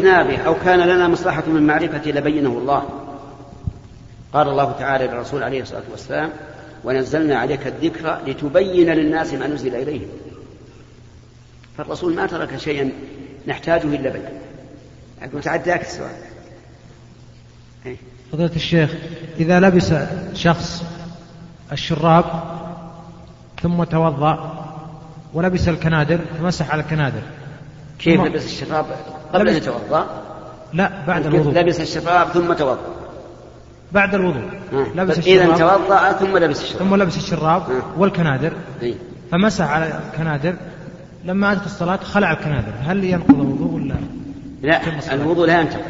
علمتنا به أو كان لنا مصلحة من معرفته لبينه الله. قال الله تعالى للرسول عليه الصلاة والسلام ونزلنا عليك الذكر لتبين للناس ما نزل إليهم. فالرسول ما ترك شيئا نحتاجه إلا بيان أقول تعداك السؤال. إيه. فضيلة الشيخ إذا لبس شخص الشراب ثم توضأ ولبس الكنادر فمسح على الكنادر. كيف لبس الشراب؟ قبل أن يتوضأ؟ لا بعد الوضوء. لبس الشراب ثم توضأ. بعد الوضوء. لبس الشراب إذا توضأ ثم لبس الشراب. ثم لبس الشراب والكنادر. فمسح على الكنادر. لما أتت الصلاة خلع الكنادر. هل ينقض الوضوء ولا لا الوضوء لا ينتقض.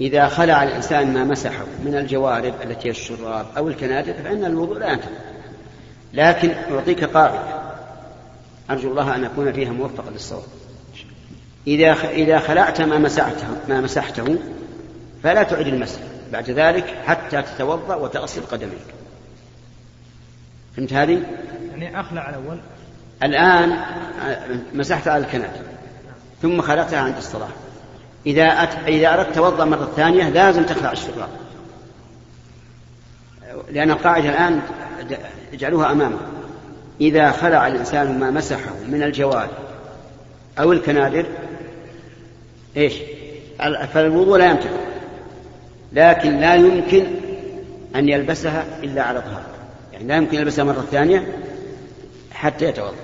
إذا خلع الإنسان ما مسحه من الجوارب التي هي الشراب أو الكنادر فإن الوضوء لا ينتقض. لكن أعطيك قاعدة. أرجو الله أن أكون فيها موفقا للصواب. إذا إذا خلعت ما مسحته ما مسحته فلا تعد المسح. بعد ذلك حتى تتوضأ وتغسل قدميك. فهمت هذه؟ يعني أخلع الأول. الآن مسحت على الكنادر ثم خلعتها عند الصلاة. إذا أت... إذا أردت توضأ مرة ثانية لازم تخلع الشراب. لأن القاعدة الآن اجعلوها أمامك إذا خلع الإنسان ما مسحه من الجوال أو الكنادر إيش؟ فالوضوء لا يمتنع لكن لا يمكن أن يلبسها إلا على ظهر يعني لا يمكن يلبسها مرة ثانية حتى يتوضأ.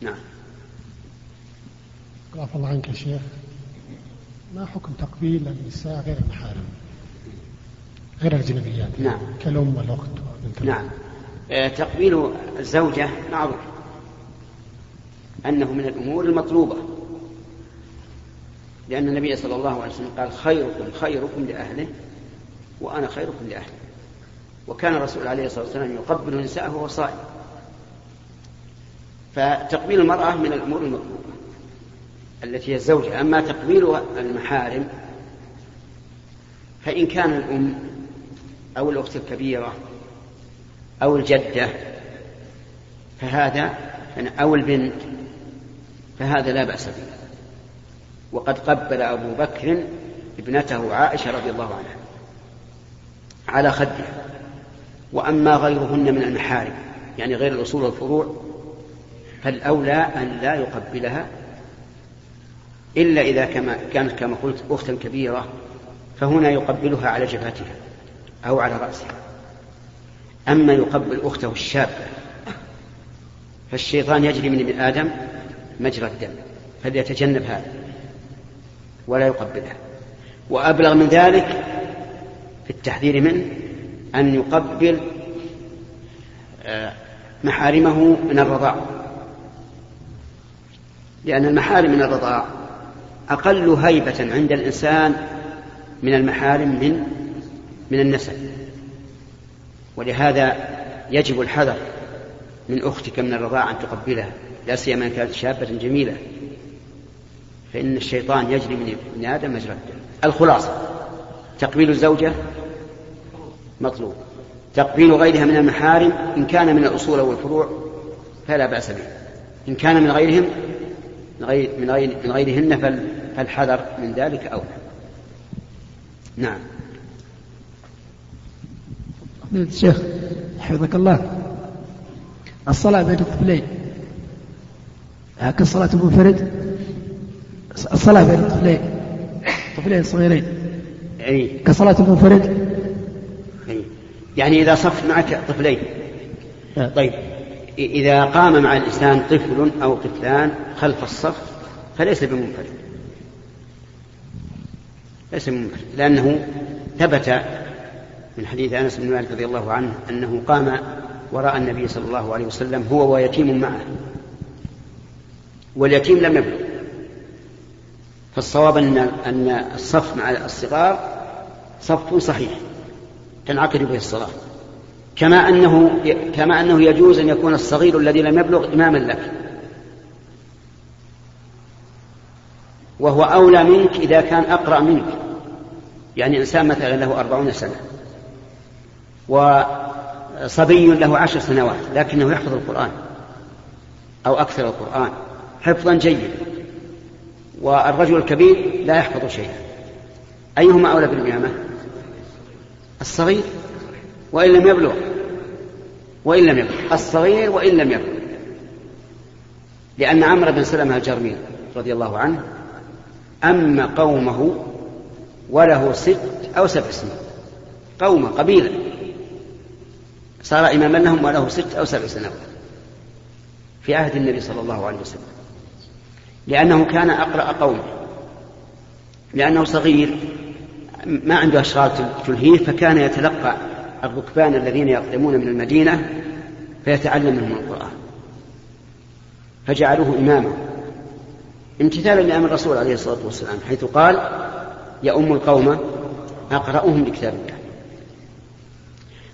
نعم. عفى الله عنك يا شيخ. ما حكم تقبيل النساء غير المحارم؟ غير الأجنبيات؟ نعم. كالأم والأخت نعم. آه، تقبيل الزوجة معروف. أنه من الأمور المطلوبة. لأن النبي صلى الله عليه وسلم قال خيركم خيركم لأهله وأنا خيركم لأهلي. وكان الرسول عليه الصلاة والسلام يقبل نساءه وهو صائم فتقبيل المرأة من الأمور المطلوبة التي هي الزوجة. أما تقبيل المحارم فإن كان الأم أو الأخت الكبيرة أو الجدة فهذا أو البنت فهذا لا بأس به. وقد قبل أبو بكر ابنته عائشة رضي الله عنها على خدها وأما غيرهن من المحارم يعني غير الأصول والفروع فالأولى أن لا يقبلها إلا إذا كما كانت كما قلت أختا كبيرة فهنا يقبلها على جبهتها أو على رأسها. أما يقبل أخته الشابة فالشيطان يجري من ابن آدم مجرى الدم فليتجنب هذا. ولا يقبلها. وأبلغ من ذلك في التحذير منه أن يقبل آه، محارمه من الرضاع. لأن المحارم من الرضاع أقل هيبة عند الإنسان من المحارم من من النسب. ولهذا يجب الحذر من أختك من الرضاعة أن تقبلها لا سيما إن كانت شابة جميلة. فإن الشيطان يجري من ابن آدم مجرى الدم. الخلاصة تقبيل الزوجة مطلوب. تقبيل غيرها من المحارم إن كان من الأصول والفروع فلا بأس به. إن كان من غيرهم من, غير من, غير من غيرهن فالحذر من ذلك أولى نعم. الشيخ حفظك الله. الصلاة بين الطفلين. كالصلاة المنفرد الصلاة بين الطفلين طفلين صغيرين. يعني كصلاة المنفرد يعني, يعني إذا صف معك طفلين. نعم. طيب. إذا قام مع الإنسان طفل أو طفلان خلف الصف فليس بمنفرد. ليس بمنفرد. لأنه ثبت من حديث أنس بن مالك رضي الله عنه أنه قام وراء النبي صلى الله عليه وسلم هو ويتيم معه. واليتيم لم يبلغ. فالصواب أن أن الصف مع الصغار صف صحيح تنعقد به الصلاة. كما أنه كما أنه يجوز أن يكون الصغير الذي لم يبلغ إماما لك. وهو أولى منك إذا كان أقرأ منك. يعني إنسان مثلا له أربعون سنة وصبي له عشر سنوات لكنه يحفظ القرآن أو أكثر القرآن حفظا جيدا. والرجل الكبير لا يحفظ شيئا. أيهما أولى بالإمامة الصغير وإن لم يبلغ. وإن لم يبلغ. الصغير وإن لم يبلغ. لأن عمرو بن سلمة الجرمي رضي الله عنه أما قومه وله ست أو سبع سنين. قومه قبيلة. صار إماما لهم وله ست أو سبع سنوات. في عهد النبي صلى الله عليه وسلم. لأنه كان أقرأ قومه لأنه صغير ما عنده أشغال تلهيه فكان يتلقى الركبان الذين يقدمون من المدينة فيتعلم منهم القرآن. فجعلوه إماما. امتثالا لأمر الرسول عليه الصلاة والسلام حيث قال يؤم القوم أقرأهم لكتاب الله.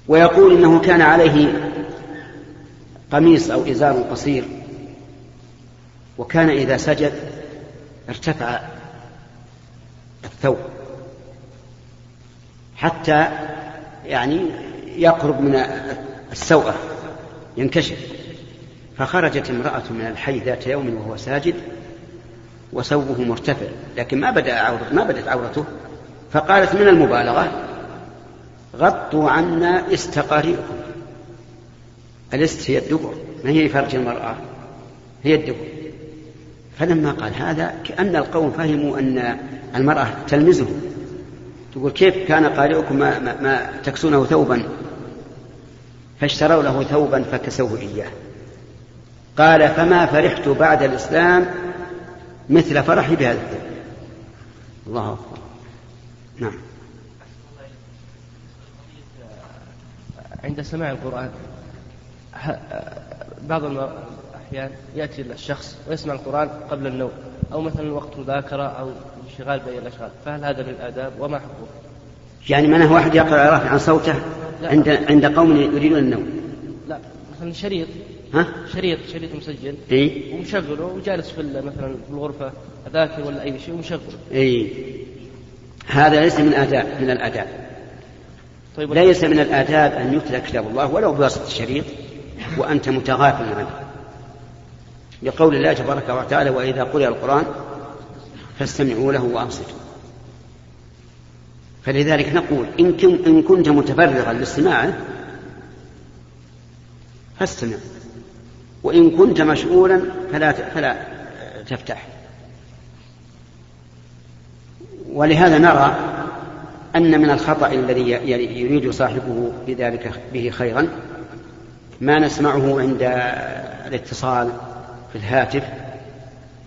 ويقول إنه كان عليه قميص أو إزار قصير وكان إذا سجد ارتفع الثوب حتى يعني يقرب من السوءة ينكشف. فخرجت امرأة من الحي ذات يوم وهو ساجد وثوبه مرتفع لكن ما بدأ عورته ما بدت عورته. فقالت من المبالغة؟ غطوا عنا استقاريركم الاست هي الدبر؟ ما هي فرج المرأة؟ هي الدبر. فلما قال هذا كأن القوم فهموا أن المرأة تلمزه. تقول كيف كان قارئكم ما, ما, ما تكسونه ثوبا؟ فاشتروا له ثوبا فكسوه إياه. قال فما فرحت بعد الإسلام مثل فرحي بهذا الثوب. الله أكبر. نعم. عند سماع القرآن بعض الأحيان يأتي الشخص ويسمع القرآن قبل النوم أو مثلا وقت مذاكرة أو انشغال بين الأشغال فهل هذا من الآداب وما حكمه؟ يعني منه واحد يقرأ رافعا صوته عند عند قوم يريدون النوم. لا مثلا شريط. ها؟ شريط شريط مسجل. إي. ومشغله وجالس في مثلا في الغرفة أذاكر ولا أي شيء ومشغله. إي. هذا ليس من آداب من الآداب. طيب ليس من الآداب أن يتلى كتاب الله ولو بواسطة الشريط وأنت متغافل عنه. لقول الله تبارك وتعالى وإذا قرئ القرآن فاستمعوا له وأنصتوا فلذلك نقول إن, كنت متفرغا لاستماعه فاستمع. وإن كنت مشغولا فلا فلا تفتح. ولهذا نرى أن من الخطأ الذي يريد صاحبه بذلك به خيرا ما نسمعه عند الاتصال في الهاتف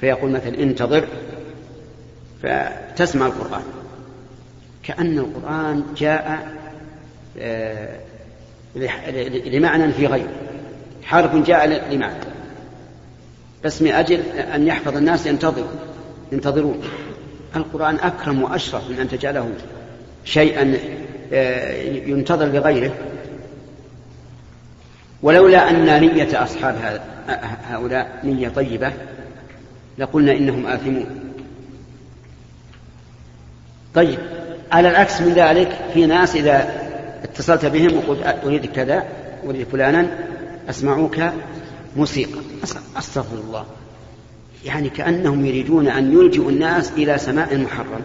فيقول مثلا انتظر فتسمع القرآن. كأن القرآن جاء آه، لمعنى في غير. حرف جاء لمعنى. بس من أجل أن يحفظ الناس ينتظر ينتظرون. القرآن أكرم وأشرف من أن تجعله شيئا آه، ينتظر لغيره. ولولا أن نية أصحاب هؤلاء نية طيبة لقلنا إنهم آثمون. طيب على العكس من ذلك في ناس إذا اتصلت بهم وقلت أريد كذا أريد فلانا أسمعوك موسيقى. أستغفر الله. يعني كأنهم يريدون أن يلجئوا الناس إلى سماع محرم.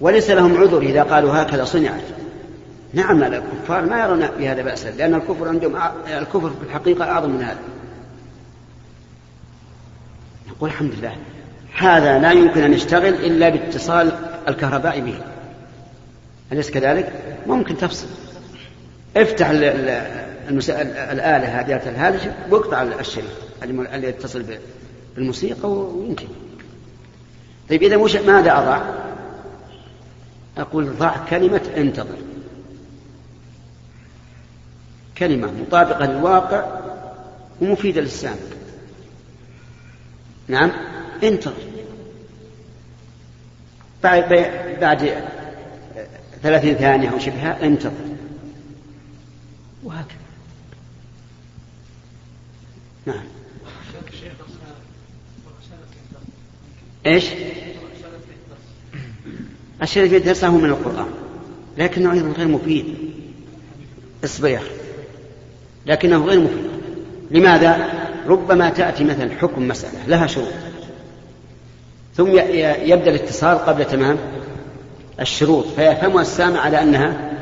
وليس لهم عذر إذا قالوا هكذا صنعت. نعم الكفار ما يرون بهذا بأسا لأن الكفر عندهم الكفر في الحقيقة أعظم من هذا. نقول الحمد لله هذا لا يمكن أن يشتغل إلا باتصال الكهرباء به. أليس كذلك؟ ممكن تفصل. افتح الآلة هذه الهاتف واقطع الشريط اللي يتصل بالموسيقى وينتهي طيب إذا مش ماذا أضع؟ أقول ضع كلمة انتظر. كلمة مطابقة للواقع ومفيدة للسامع. نعم؟ انتظر. بعد بعد ثلاثين ثانية أو شبهها انتظر. وهكذا. نعم. إيش؟ الشريف يدرسه من القرآن لكنه أيضا غير مفيد. إصبر يا أخي. لكنه غير مفيد. لماذا؟ ربما تأتي مثلا حكم مسألة لها شروط. ثم يبدأ الاتصال قبل تمام الشروط فيفهمها السامع على أنها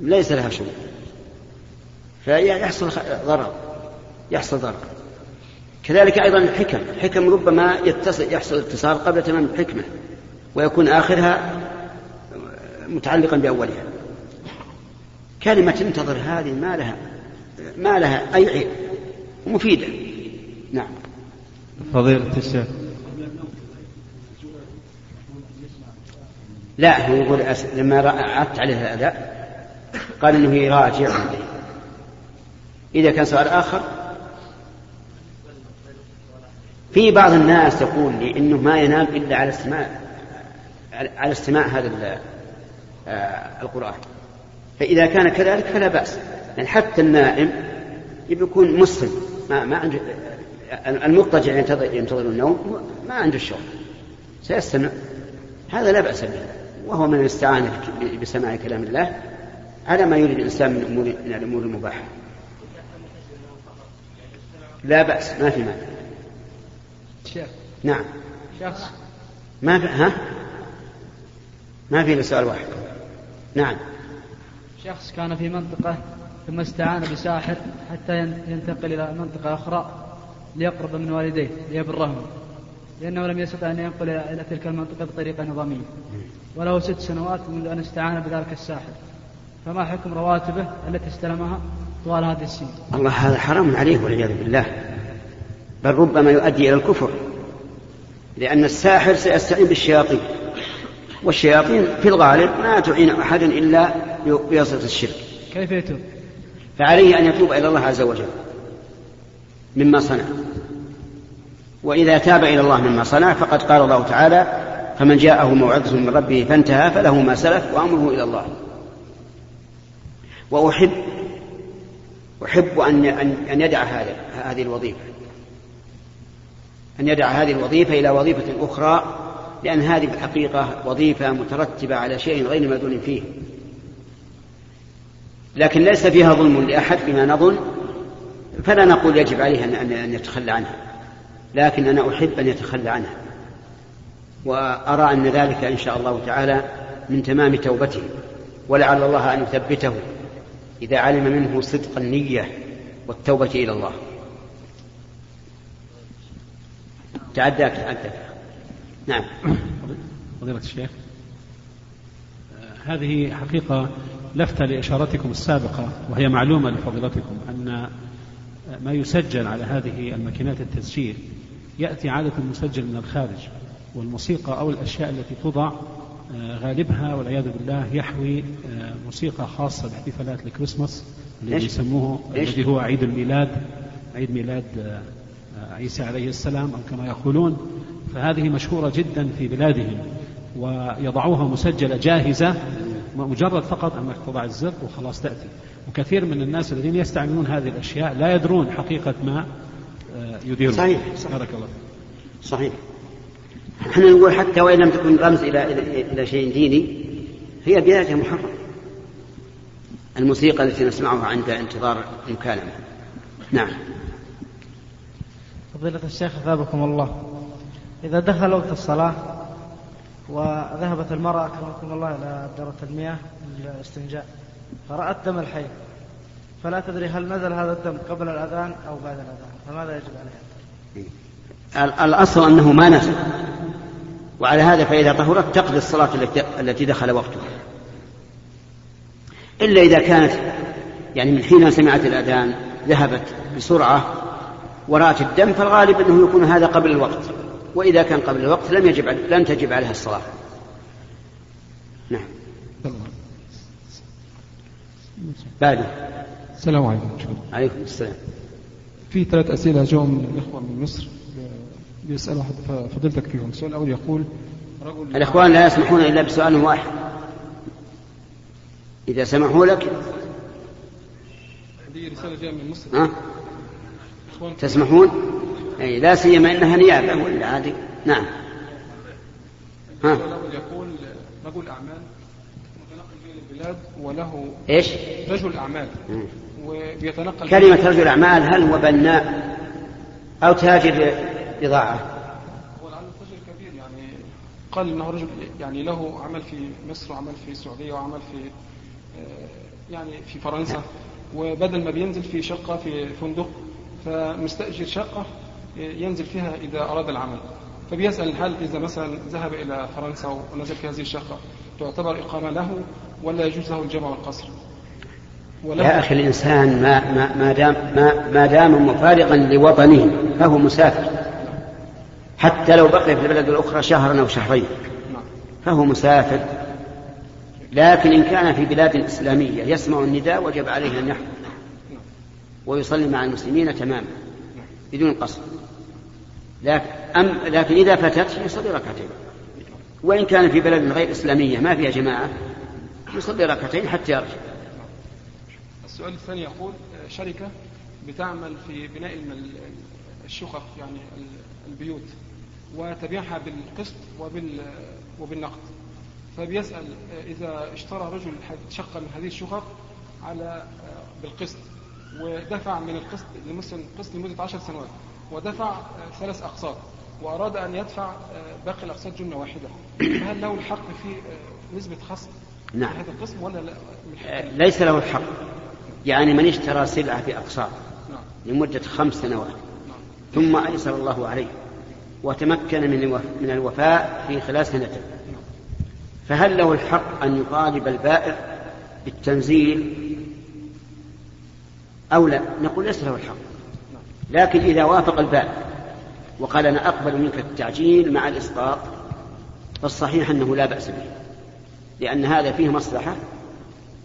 ليس لها شروط. فيحصل ضرر يحصل ضرر. كذلك أيضا الحكم الحكم ربما يتصل يحصل اتصال قبل تمام الحكمة ويكون آخرها متعلقا بأولها. كلمة انتظر هذه ما لها ما لها أي عيب مفيدة. نعم. فضيلة الشيخ. لا هو يقول أس... لما عدت عليه الأداء قال إنه يراجع. إذا كان سؤال آخر في بعض الناس يقول لي إنه ما ينام إلا على استماع على استماع هذا آه، القرآن. فإذا كان كذلك فلا بأس. يعني حتى النائم يبي يكون مسلم. ما ما عنده المضطجع ينتظر ينتظر النوم ما عنده الشغل سيستمع. هذا لا بأس به. وهو من الاستعانه بسماع كلام الله على ما يريد الإنسان من امور من الأمور المباحة. لا بأس. ما في مانع. شيخ. نعم. شخص ما في ها؟ ما في سؤال واحد. نعم. شخص كان في منطقة ثم استعان بساحر حتى ينتقل إلى منطقة أخرى ليقرب من والديه ليبرهما لأنه لم يستطع أن ينقل إلى تلك المنطقة بطريقة نظامية. وله ست سنوات منذ أن استعان بذلك الساحر. فما حكم رواتبه التي استلمها طوال هذه السنين؟ الله هذا حرام عليه والعياذ بالله. بل ربما يؤدي إلى الكفر. لأن الساحر سيستعين بالشياطين. والشياطين في الغالب ما تعين أحدا إلا بواسطة الشرك. كيف يتوب؟ فعليه أن يتوب إلى الله عز وجل مما صنع. وإذا تاب إلى الله مما صنع فقد قال الله تعالى فمن جاءه موعظة من ربه فانتهى فله ما سلف وأمره إلى الله. وأحب أحب أن أن يدع هذا هذه الوظيفة. أن يدع هذه الوظيفة إلى وظيفة أخرى لأن هذه في الحقيقة وظيفة مترتبة على شيء غير مدون فيه. لكن ليس فيها ظلم لأحد بما نظن فلا نقول يجب عليه أن أن يتخلى عنها. لكن أنا أحب أن يتخلى عنها. وأرى أن ذلك إن شاء الله تعالى من تمام توبته. ولعل الله أن يثبته إذا علم منه صدق النية والتوبة إلى الله. تعداك تعداك. نعم. فضيلة الشيخ هذه حقيقة لفتة لإشارتكم السابقة وهي معلومة لفضيلتكم أن ما يسجل على هذه الماكينات التسجيل يأتي عادة مسجل من الخارج والموسيقى أو الأشياء التي توضع غالبها والعياذ بالله يحوي موسيقى خاصة باحتفالات الكريسماس الذي يسموه الذي هو عيد الميلاد عيد ميلاد عيسى عليه السلام أو كما يقولون. فهذه مشهورة جدا في بلادهم ويضعوها مسجلة جاهزة مجرد فقط أنك تضع الزر وخلاص تأتي. وكثير من الناس الذين يستعملون هذه الأشياء لا يدرون حقيقة ما يديرون. صحيح, صحيح. بارك الله صحيح. إحنا نقول حتى وإن لم تكن رمز إلى إلى, إلى شيء ديني هي بذاتها محرم. الموسيقى التي نسمعها عند انتظار المكالمه نعم. فضيلة الشيخ أثابكم الله. إذا دخل وقت الصلاة وذهبت المرأة أكرمكم الله إلى دورة المياه للاستنجاء. فرأت دم الحي. فلا تدري هل نزل هذا الدم قبل الأذان أو بعد الأذان. فماذا يجب عليها؟ الأصل أنه ما نزل. وعلى هذا فإذا طهرت تقضي الصلاة التي دخل وقتها. إلا إذا كانت يعني من حين سمعت الأذان ذهبت بسرعة ورأت الدم فالغالب أنه يكون هذا قبل الوقت. وإذا كان قبل الوقت لم يجب لن تجب عليها الصلاة. نعم. بعد السلام عليكم عليكم السلام. في ثلاث أسئلة جو من الإخوة من مصر. بيسأل فضيلتك فيهم. السؤال الأول يقول رجل الإخوان لا يسمحون إلا بسؤال واحد. إذا سمحوا لك. هذه رسالة جاء من مصر. ها؟ تسمحون؟ أي لا سيما أنها نيابة ولا عادي. نعم. ها. يقول رجل أعمال متنقل بين البلاد وله إيش؟ رجل أعمال. وبيتنقل كلمة رجل أعمال هل هو بناء أو تاجر بضاعة هو لعل التاجر كبير يعني قال إنه رجل يعني له عمل في مصر وعمل في السعودية وعمل في آه، يعني في فرنسا. وبدل ما بينزل في شقة في فندق فمستأجر شقة ينزل فيها إذا أراد العمل فبيسأل هل إذا مثلا ذهب إلى فرنسا ونزل في هذه الشقه تعتبر إقامة له ولا يجوز له الجمع والقصر؟ يا أخي الإنسان ما, ما, ما, دام, ما, ما دام مفارقا لوطنه فهو مسافر حتى لو بقي في البلد الأخرى شهرا أو شهرين. فهو مسافر لكن إن كان في بلاد إسلامية يسمع النداء وجب عليه أن يحضر ويصلي مع المسلمين تماما بدون قصر لكن, أم لكن إذا فاتته يصلي ركعتين. وإن كان في بلد غير إسلامية ما فيها جماعة يصلي ركعتين حتى يرجع. السؤال الثاني يقول آه، شركة بتعمل في بناء الشقق يعني ال- البيوت وتبيعها بالقسط وبال وبالنقد. فبيسأل آه، إذا اشترى رجل شقة من هذه الشقق على آه، بالقسط ودفع من القسط لمدة عشر سنوات ودفع آه، ثلاث أقساط وأراد أن يدفع آه، باقي الأقساط جملة واحدة. فهل له الحق في آه، نسبة خصم نعم. في هذا القسم ولا لا؟ ليس له الحق. يعني من اشترى سلعة بأقساط نعم. لمدة خمس سنوات. نعم. ثم أيسر الله عليه وتمكن من من الوفاء في خلال سنتين فهل له الحق أن يطالب البائع بالتنزيل أو لا؟ نقول ليس له الحق. لكن إذا وافق البائع وقال أنا أقبل منك التعجيل مع الإسقاط فالصحيح أنه لا بأس به لأن هذا فيه مصلحة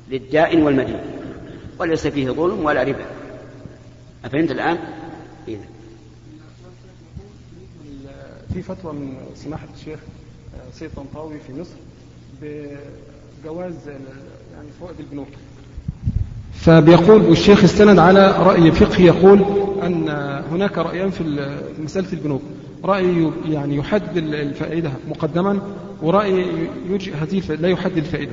للدائن والمدين وليس فيه ظلم ولا ربا. أفهمت الآن؟ إذا في فتوى من سماحة الشيخ آه، سيد طنطاوي في مصر بجواز يعني فوائد البنوك. فبيقول والشيخ استند على رأي فقهي يقول أن هناك رأيان في مسألة البنوك. رأي يعني يحدد ال- الفائدة مقدما ورأي يجي هذه لا يحدد الفائدة.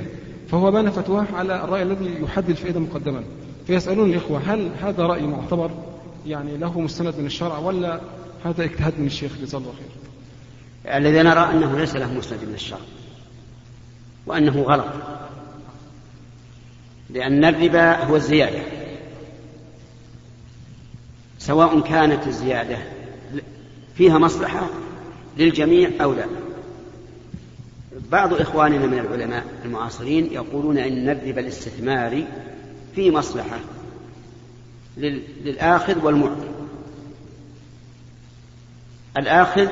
فهو بان فتواه على الرأي الذي يحدد الفائدة مقدما. فيسألون الإخوة هل هذا رأي معتبر يعني له مستند من الشرع ولا هذا اجتهاد من الشيخ؟ جزاه الله خير. الذي نرى أنه ليس له مسند من الشرع وأنه غلط. لأن الربا هو الزيادة. سواء كانت الزيادة فيها مصلحة للجميع أو لا. بعض إخواننا من العلماء المعاصرين يقولون أن الربا الاستثماري فيه مصلحة لل- للآخذ والمعطي. الآخذ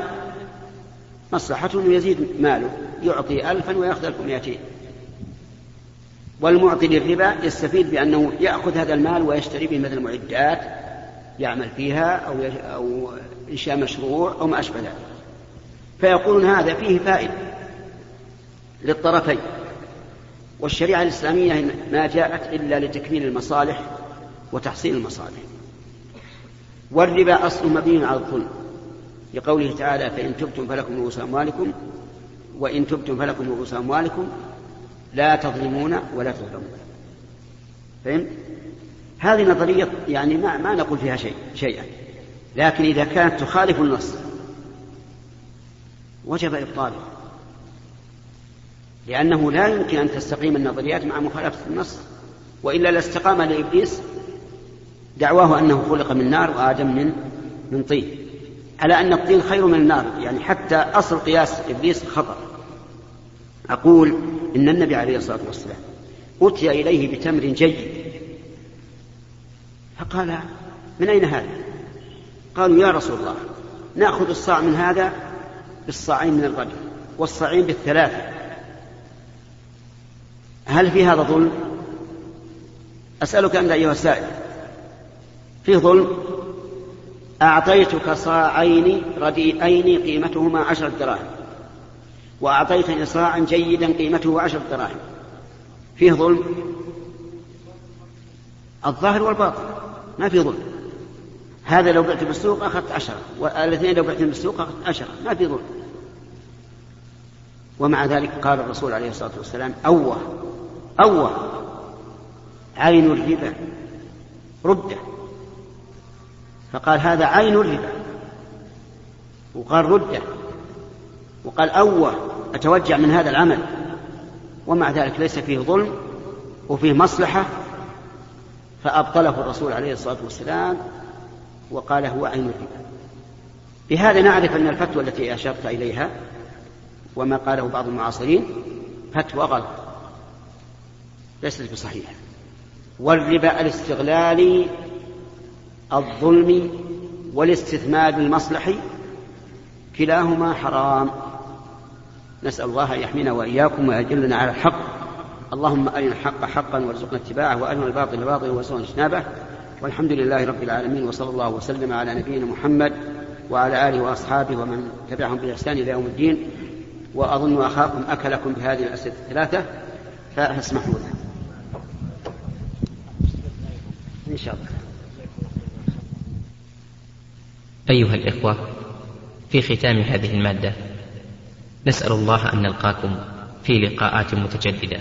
مصلحته يزيد ماله يعطي ألفا ويأخذ ألف مئتين. والمعطي للربا يستفيد بأنه يأخذ هذا المال ويشتري به مثل معدات يعمل فيها أو, أو إنشاء مشروع أو ما أشبه ذلك. فيقولون هذا فيه فائدة للطرفين. والشريعة الإسلامية ما جاءت إلا لتكميل المصالح وتحصيل المصالح. والربا أصل مبني على الظلم. لقوله تعالى فإن تبتم فلكم رؤوس أموالكم وإن تبتم فلكم رؤوس أموالكم لا تظلمون ولا تظلمون. فهمت؟ هذه نظرية يعني ما, ما نقول فيها شيء شيئا. لكن إذا كانت تخالف النص وجب إبطالها لأنه لا يمكن أن تستقيم النظريات مع مخالفة النص وإلا لاستقام لإبليس دعواه أنه خلق من نار وآدم من من طين. على أن الطين خير من النار يعني حتى أصل قياس إبليس خطأ. أقول إن النبي عليه الصلاة والسلام أتي إليه بتمر جيد. فقال من أين هذا؟ قالوا يا رسول الله نأخذ الصاع من هذا بالصاعين من الغد والصاعين بالثلاثة. هل في هذا ظلم؟ أسألك أنت أيها السائل في ظلم؟ أعطيتك صاعين رديئين قيمتهما عشرة دراهم وأعطيتني صاعا جيدا قيمته عشرة دراهم فيه ظلم؟ الظاهر والباطن. ما في ظلم. هذا لو بعت بالسوق أخذت عشرة والاثنين لو بعتهم بالسوق أخذت عشرة ما في ظلم. ومع ذلك قال الرسول عليه الصلاة والسلام أوه أوه عين الربا رده فقال هذا عين الربا. وقال رده وقال أوه أتوجع من هذا العمل. ومع ذلك ليس فيه ظلم وفيه مصلحة فأبطله الرسول عليه الصلاة والسلام وقال هو عين الربا. بهذا نعرف أن الفتوى التي أشرت إليها وما قاله بعض المعاصرين فتوى غلط. ليست بصحيحة. والربا الاستغلال الظلم والاستثمار المصلحي كلاهما حرام. نسأل الله أن يحمينا وإياكم ويجلنا على الحق اللهم أرنا الحق حقا وارزقنا اتباعه وأرنا الباطل باطلا وارزقنا اجتنابه. والحمد لله رب العالمين وصلى الله وسلم على نبينا محمد وعلى آله وأصحابه ومن تبعهم بإحسان إلى يوم الدين. وأظن أخاكم أكلكم بهذه الأسئلة الثلاثة فاسمحوا له إن شاء الله. أيها الإخوة في ختام هذه المادة نسأل الله أن نلقاكم في لقاءات متجددة.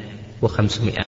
وخمسمائة.